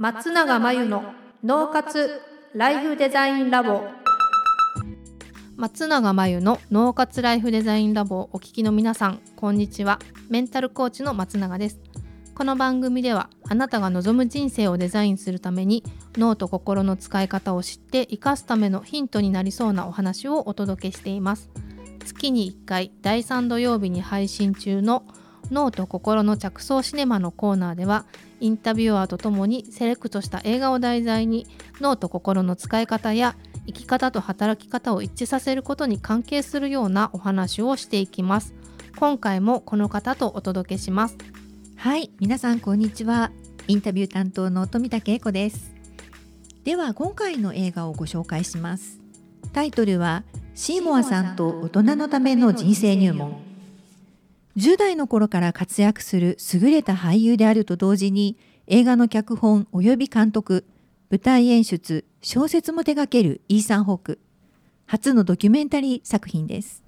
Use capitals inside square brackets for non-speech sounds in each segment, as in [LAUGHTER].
松永真由の脳活ライフデザインラボ。松永真由の脳活ライフデザインラボをお聞きの皆さんこんにちは。メンタルコーチの松永です。この番組ではあなたが望む人生をデザインするために脳と心の使い方を知って生かすためのヒントになりそうなお話をお届けしています。月に1回第3土曜日に配信中の脳と心の着想シネマのコーナーではインタビュアーとともにセレクトした映画を題材に脳と心の使い方や生き方と働き方を一致させることに関係するようなお話をしていきます。今回もこの方とお届けします。はい皆さんこんにちは。インタビュー担当の富田恵子です。では今回の映画をご紹介します。タイトルはシーモアさんと大人のための人生入門。10代の頃から活躍する優れた俳優であると同時に映画の脚本及び監督舞台演出小説も手掛けるイーサン・ホーク。初のドキュメンタリー作品です。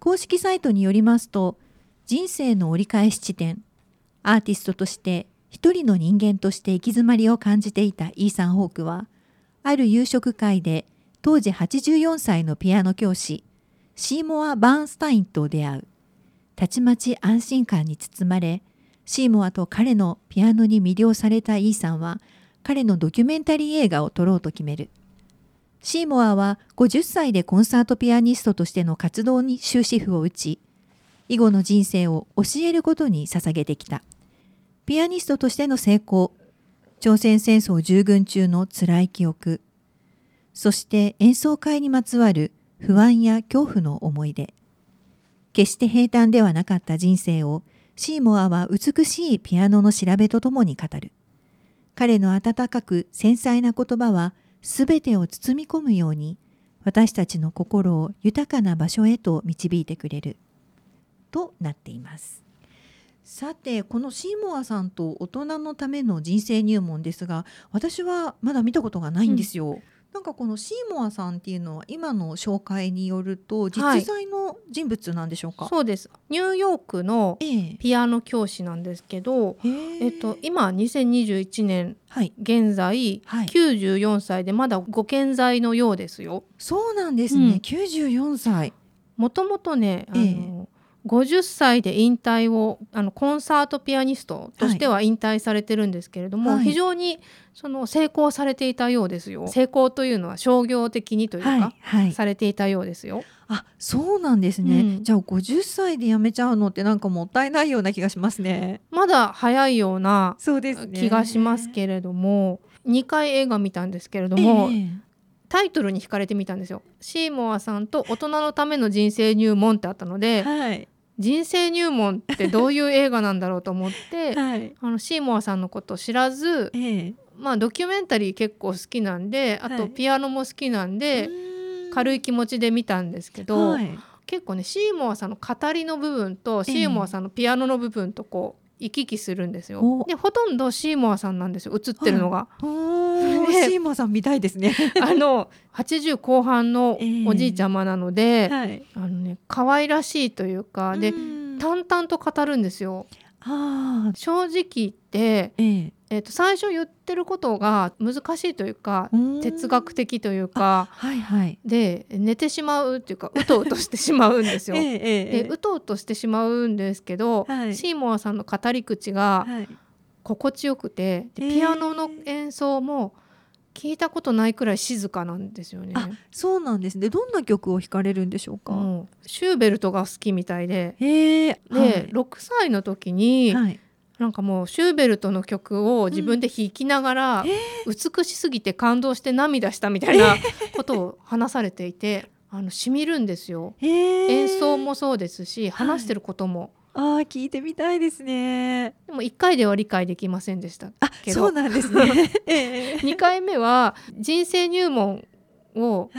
公式サイトによりますと人生の折り返し地点アーティストとして一人の人間として行き詰まりを感じていたイーサン・ホークはある夕食会で当時84歳のピアノ教師シーモア・バーンスタインと出会う。たちまち安心感に包まれシーモアと彼のピアノに魅了されたイーさんは彼のドキュメンタリー映画を撮ろうと決める。シーモアは50歳でコンサートピアニストとしての活動に終止符を打ち以後の人生を教えることに捧げてきた。ピアニストとしての成功朝鮮戦争従軍中の辛い記憶そして演奏会にまつわる不安や恐怖の思い出。決して平坦ではなかった人生をシーモアは美しいピアノの調べとともに語る。彼の温かく繊細な言葉は全てを包み込むように私たちの心を豊かな場所へと導いてくれる。となっています。さてこのシーモアさんと大人のための人生入門ですが私はまだ見たことがないんですよ。うんなんかこのシーモアさんっていうのは今の紹介によると実在の人物なんでしょうか、はい、そうです。ニューヨークのピアノ教師なんですけど、え。ー、えっと、今2021年現在、はい、94歳でまだご健在のようですよ。そうなんですね、うん、94歳もともとねあの、えー50歳で引退をあのコンサートピアニストとしては引退されてるんですけれども、はい、非常にその成功されていたようですよ。成功というのは商業的にというか、はいはい、されていたようですよ。あそうなんですね、うん、じゃあ50歳で辞めちゃうのってなんかもったいないような気がしますね。まだ早いような気がしますけれども、ね、2回映画見たんですけれども、えー、タイトルに惹かれてみたんですよ。シーモアさんと大人のための人生入門ってあったので、はい、人生入門ってどういう映画なんだろうと思って、[LAUGHS] はい、あのシーモアさんのことを知らず、ええ、まあドキュメンタリー結構好きなんであとピアノも好きなんで、はい、軽い気持ちで見たんですけど、はい、結構ねシーモアさんの語りの部分とシーモアさんのピアノの部分とこう行き来するんですよ。でほとんどシーモアさんなんですよ映ってるのが。シーモアさん見たいですね。[LAUGHS] あの80後半のおじいちゃまなので、えーはい、あのね可愛らしいというかで淡々と語るんですよ。正直言って、えー、えー、と最初言ってることが難しいというか哲学的というか、はいはい、で寝てしまうっていうかうとうとしてしまうんですよ。[LAUGHS] えー、でうとうとしてしまうんですけど、はい、シーモアさんの語り口が心地よくてでピアノの演奏も、えー聞いたことないくらい静かなんですよね。そうなんですね。どんな曲を弾かれるんでしょうか？うん、シューベルトが好きみたいで、で、はい、6歳の時に、はい、なんかもうシューベルトの曲を自分で弾きながら、うん、美しすぎて感動して涙したみたいな [LAUGHS] ことを話されていて、あの染みるんですよ。演奏もそうですし、話してることも。ああ聞いてみたいですね。でも1回では理解できませんでしたあそうなんですね。2回目は人生入門を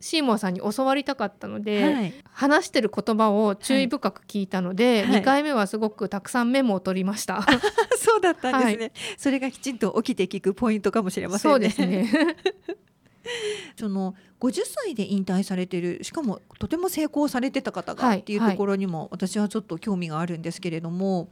シーモアさんに教わりたかったので、はい、話してる言葉を注意深く聞いたので、はい、2回目はすごくたくさんメモを取りました。[LAUGHS] そうだったんですね、はい、それがきちんと起きて聞くポイントかもしれませんね。そうですね。[LAUGHS] [LAUGHS] その50歳で引退されてるしかもとても成功されてた方がはい。っていうところにも私はちょっと興味があるんですけれども、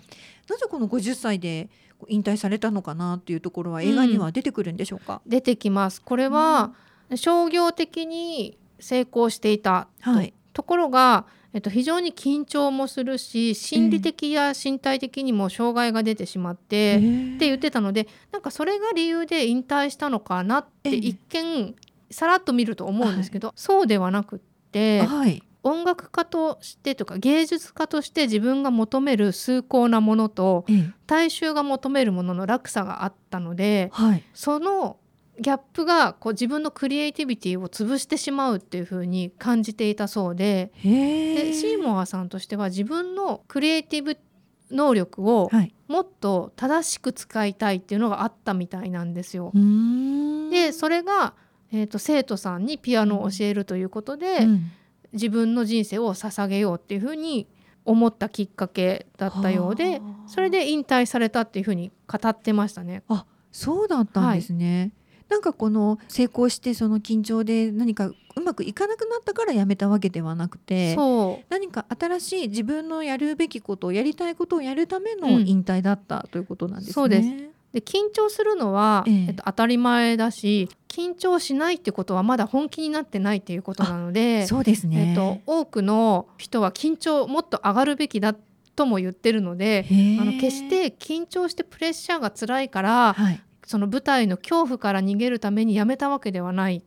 なぜこの50歳で引退されたのかなっていうところは映画には出てくるんでしょうか、出てきます。これは商業的に成功していたと,、はい。ところが、えっと、非常に緊張もするし心理的や身体的にも障害が出てしまって、って言ってたのでなんかそれが理由で引退したのかなってええ。一見さらっと見ると思うんですけど、そうではなくってはい。音楽家としてとか芸術家として自分が求める崇高なものとええ。大衆が求めるものの落差があったのではい。そのギャップがこう自分のクリエイティビティを潰してしまうっていう風に感じていたそうで。へでシーモアさんとしては自分のクリエイティブ能力をはい。もっと正しく使いたいっていうのがあったみたいなんですよ。でそれが、えー、と生徒さんにピアノを教えるということで、うん。自分の人生を捧げようっていうふうに思ったきっかけだったようではあ。それで引退されたっていうふうに語ってましたね。そうだったんですね。なんかこの成功してその緊張で何かうまくいかなくなったからやめたわけではなくてそう何か新しい自分のやるべきことをやりたいことをやるためのうん引退だったということなんですね。そうですで緊張するのは、えええっと、当たり前だし緊張しないってことはまだ本気になってないっていうことなので、そうですね。えっと、多くの人は緊張もっと上がるべきだとも言ってるのであの決して緊張してプレッシャーが辛いからはい。その舞台の恐怖から逃げるためにやめたわけではない。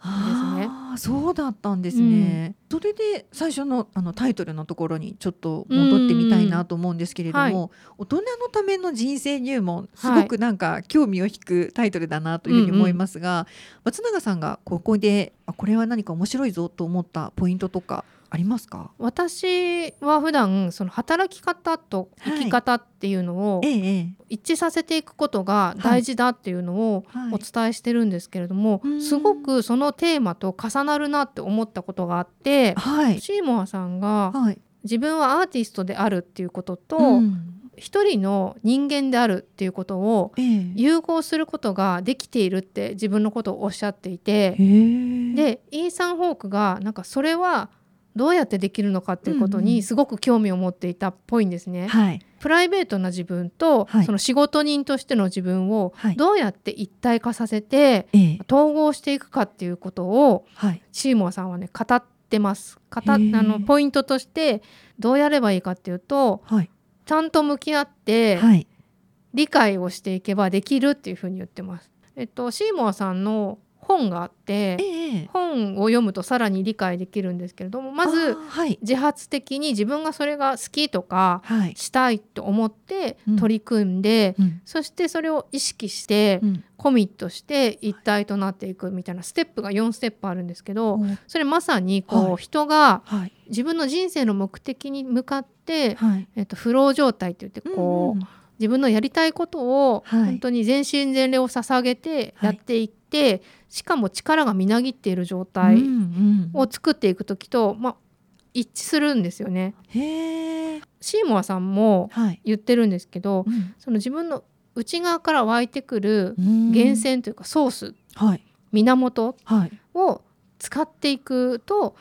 ああ、そうだったんですね。それで最初のあのタイトルのところにちょっと戻ってみたいなと思うんですけれども、は大人のための人生入門すごくなんか興味を引くタイトルだなというふうに思いますが、松永さんがここであこれは何か面白いぞと思ったポイントとかありますか？私は普段その働き方と生き方っていうのを一致させていくことが大事だっていうのをはい。お伝えしてるんですけれども、うん。すごくそのテーマと重なるなって思ったことがあって、はい。シーモアさんがはい。自分はアーティストであるっていうことと、うん。一人の人間であるっていうことをええ。融合することができているって自分のことをおっしゃっていて、でイーサン・ホークがなんかそれはどうやってできるのかっていうことうんうんにすごく興味を持っていたっぽいんですね。はい。プライベートな自分と、はい。その仕事人としての自分をはい。どうやって一体化させてええ。統合していくかっていうことをはい。シーモアさんはね語ってます。語っあのポイントとしてどうやればいいかっていうとはい。ちゃんと向き合ってはい。理解をしていけばできるっていうふうに言ってます。えっと、シーモアさんの本があってええ本を読むとさらに理解できるんですけれどもまあずーはい。自発的に自分がそれが好きとかはい。したいと思ってうん。取り組んで、うん。そしてそれを意識してうん。コミットして一体となっていくみたいなステップが4ステップあるんですけどそれまさにこう、はい。人がはい。自分の人生の目的に向かって、はい。えっと、フロー状態って言ってこう、うんうん自分のやりたいことをはい。本当に全身全霊を捧げてやっていって、しかも力がみなぎっている状態を作っていく時と、まあ、一致するんですよね。へえシーモアさんもはい。言ってるんですけどうん。その自分の内側から湧いてくるうん。源泉というかソースはい。源はい。を使っていくと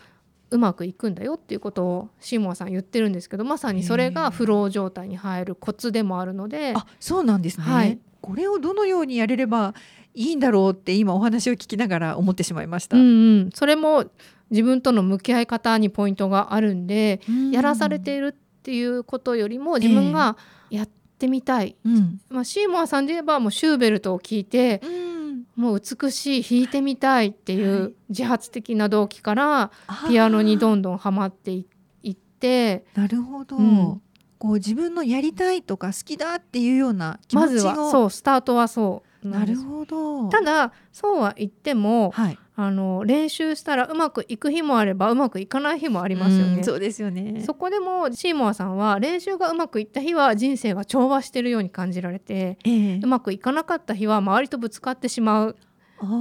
うまくいくんだよっていうことをシーモアさん言ってるんですけどまさにそれがフロー状態に入るコツでもあるのであそうなんですね、はいこれをどのようにやれればいいんだろうって今お話を聞きながら思ってしまいました、うんうん、それも自分との向き合い方にポイントがあるんで、うん。やらされているっていうことよりも自分がやってみたい、うん。まあ、シーモアさんで言えばもうシューベルトを聞いてうん。もう美しい弾いてみたいっていはい。う自発的な動機からピアノにどんどんはまっていいって。なるほど、うんこう自分のやりたいとか好きだっていうような気持ちをまずはそうスタートはそうなるほど。ただそうは言ってもはい。あの練習したらうまくいく日もあればうまくいかない日もありますよね。うんそうですよね。そこでもシーモアさんは練習がうまくいった日は人生が調和してるように感じられてええ。うまくいかなかった日は周りとぶつかってしまう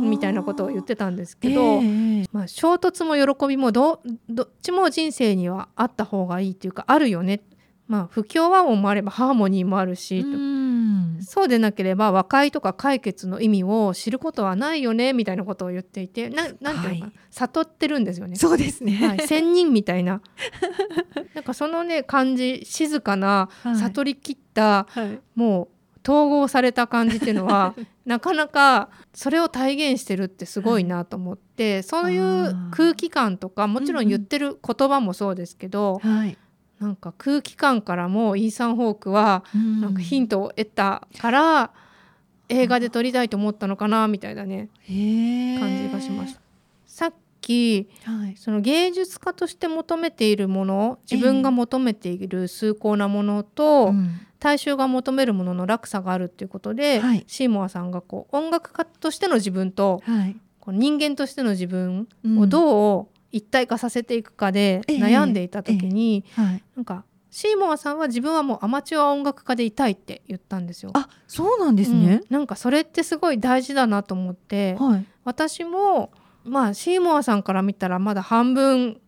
みたいなことを言ってたんですけど、ええまあ、衝突も喜びもどどっちも人生にはあった方がいいっていうかあるよねまあ不協和音もあればハーモニーもあるし、うん。そうでなければ和解とか解決の意味を知ることはないよねみたいなことを言っていてななんていうのかな、はい悟ってるんですよね。そうですね。はい、仙人みたいな。[LAUGHS] なんかそのね感じ静かなはい。悟りきった、はい。もう統合された感じっていうのは [LAUGHS] なかなかそれを体現してるってすごいなと思って、そういう空気感とかもちろん言ってる言葉もそうですけど、はい。なんか空気感からもイーサン・ホークはなんかヒントを得たから映画で撮りたいと思ったのかなみたいなねト感じがしました。さっきはい。その芸術家として求めているもの自分が求めている崇高なものと、うん大衆が求めるものの落差があるっていうことで、はいシーモアさんがこう音楽家としての自分とはい。こう人間としての自分うんをどう一体化させていくかでええ悩んでいた時に、はい。なんかシーモアさんは自分はもうアマチュア音楽家でいたいって言ったんですよ。あ、そうなんですね。うんなんかそれってすごい大事だなと思ってはい。私もまあシーモアさんから見たらまだ半分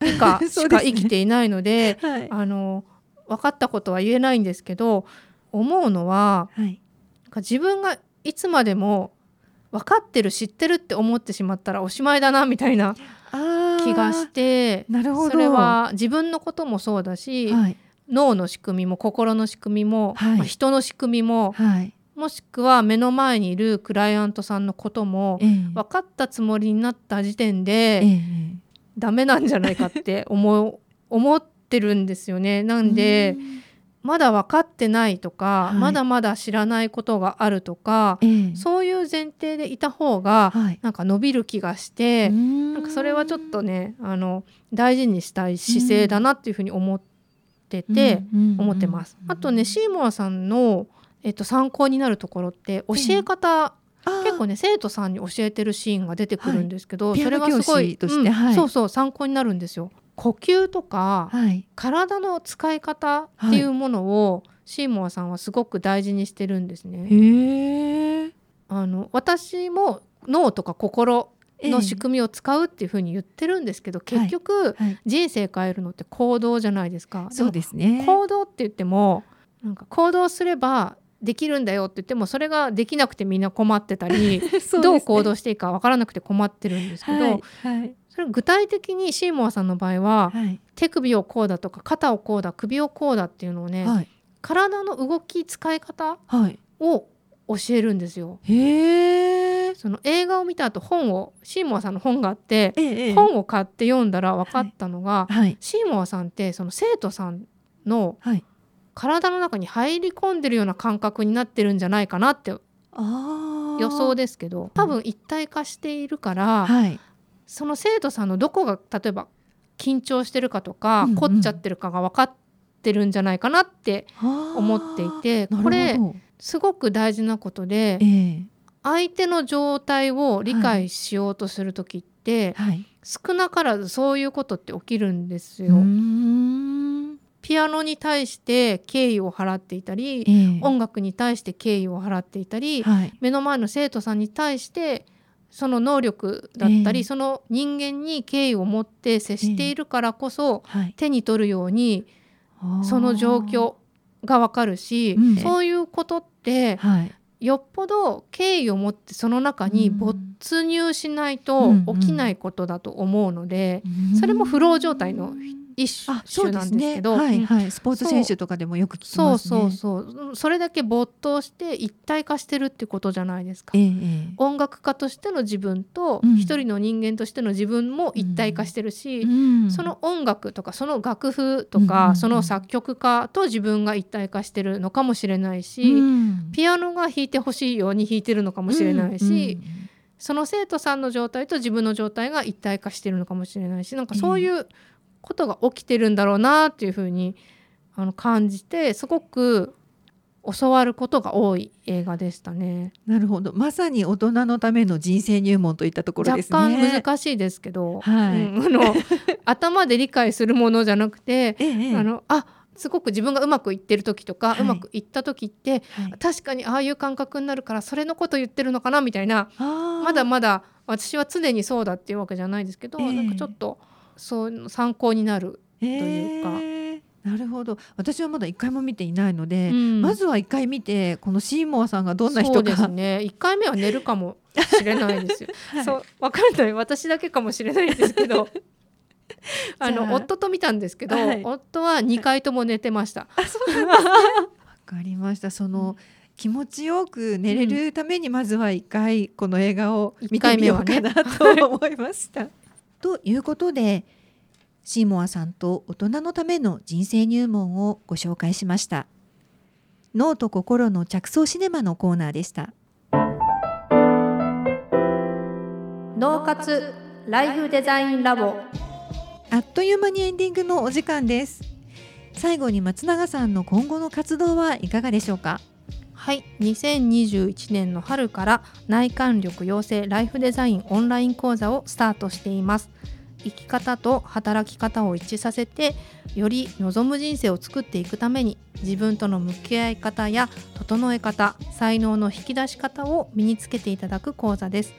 以下 [LAUGHS] しか生きていないのではい。あの分かったことは言えないんですけど思うのははい。なんか自分がいつまでも分かってる知ってるって思ってしまったらおしまいだなみたいな気がしてなるほど。それは自分のこともそうだし、はい。脳の仕組みも心の仕組みも、はいまあ人の仕組みもはい。もしくは目の前にいるクライアントさんのこともええ分かったつもりになった時点えでえダメなんじゃないかって思う思ってるんですよね。なんで、まだ分かってないとか、はい。まだまだ知らないことがあるとか、ええ。そういう前提でいた方がはい。なんか伸びる気がして、ななんかそれはちょっとねあの大事にしたい姿勢だなっていうふうに思ってて、思ってます。あとねシーモアさんの、えっと、参考になるところって教え方、結構ねね生徒さんに教えてるシーンが出てくるんですけど、はい。それがすごいうん。はい。そうそう参考になるんですよ。呼吸とか、はい。体の使い方っていうものを、シーモアさんはすごく大事にしてるんですね。あの私も脳とか心の仕組みを使うっていうふうに言ってるんですけど、結局、はい。人生変えるのって行動じゃないですか。そうですね。行動って言ってもなんか行動すればできるんだよって言ってもそれができなくてみんな困ってたり、[LAUGHS] ね。どう行動していいかわからなくて困ってるんですけど、はい。はいそれ具体的にシーモアさんの場合は、はい。手首をこうだとか肩をこうだ首をこうだっていうのをね、はい。体の動き使い方はい。を教えるんですよ。その映画を見た後本をシーモアさんの本があって、ええ本を買って読んだら分かったのが、はいシーモアさんってその生徒さんのはい。体の中に入り込んでるような感覚になってるんじゃないかなって予想ですけど多分一体化しているから、はいその生徒さんのどこが例えば緊張してるかとか、うんうん。凝っちゃってるかが分かってるんじゃないかなって思っていてこれすごく大事なことでええ。相手の状態を理解しようとする時って、はい。少なからずそういうことって起きるんですうよ。ピアノに対して敬意を払っていたり、ええ。音楽に対して敬意を払っていたり、はい。目の前の生徒さんに対してその能力だったり、ええ。その人間に敬意を持って接しているからこそ、はい。手に取るようにその状況がわかるし、うん。そういうことってはい。よっぽど敬意を持ってその中にうん。没入しないとうん。起きないことだと思うので、それもフロー状態の一種なんうですけど、はいうんはいスポーツ選手とかでもよく聞きそうますね。そうそうそれだけ没頭して一体化してるってことじゃないですか。え。ええ音楽家としての自分とうん。一人の人間としての自分も一体化してるし、えうん。その音楽とかその楽譜とうんうんうん。かその作曲家と自分が一体化してるのかもしれないし、うん。ピアノが弾いてほしいように弾いてるのかもしれないし、その生徒さんの状態と自分の状態が一体化してるのかもしれないしなんかそういうことが起きてるんだろうなっていうふうにあの感じてすごく教わることが多い映画でしたね。なるほど。まさに大人のための人生入門といったところです若ね干難しいですけど、はい。うんあの [LAUGHS] 頭で理解するものじゃなくて、ええええ。あのあすごく自分がうまくいってる時とか、はい。うまくいった時ってはい。確かにああいう感覚になるからそれのこと言ってるのかなみたいな。まだまだ私は常にそうだっていうわけじゃないですけど、ええ。なんかちょっとそう参考になるというか。えなるほど。私はまだ一回も見ていないので、うん。まずは一回見てこのシーモアさんがどんな人そうですか、ね。1回目は寝るかもしれないですよ、[LAUGHS] はい。そう分かんない。私だけかもしれないんですけど。[LAUGHS] あの夫と見たんですけど、はい。夫は2回とも寝てました、わかりました。その、気持ちよく寝れるためにまずは一回この映画を見てみようかなと思いました。ということでシーモアさんと大人のための人生入門をご紹介しました。脳と心の着想シネマのコーナーでした。脳活ライフデザインラボあっという間にエンディングのお時間です。最後に松永さんの今後の活動はいかがでしょうか？はい。2021年の春から内観力養成ライフデザインオンライン講座をスタートしています。生き方と働き方を一致させてより望む人生を作っていくために自分との向き合い方や整え方才能の引き出し方を身につけていただく講座です。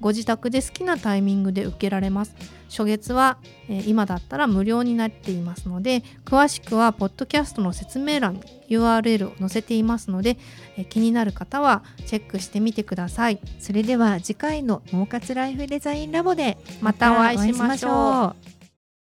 ご自宅で好きなタイミングで受けられます。初月は、えー今だったら無料になっていますので詳しくはポッドキャストの説明欄に URL を載せていますので、えー気になる方はチェックしてみてください。それでは次回の脳活ライフデザインラボでまたお会いしましょう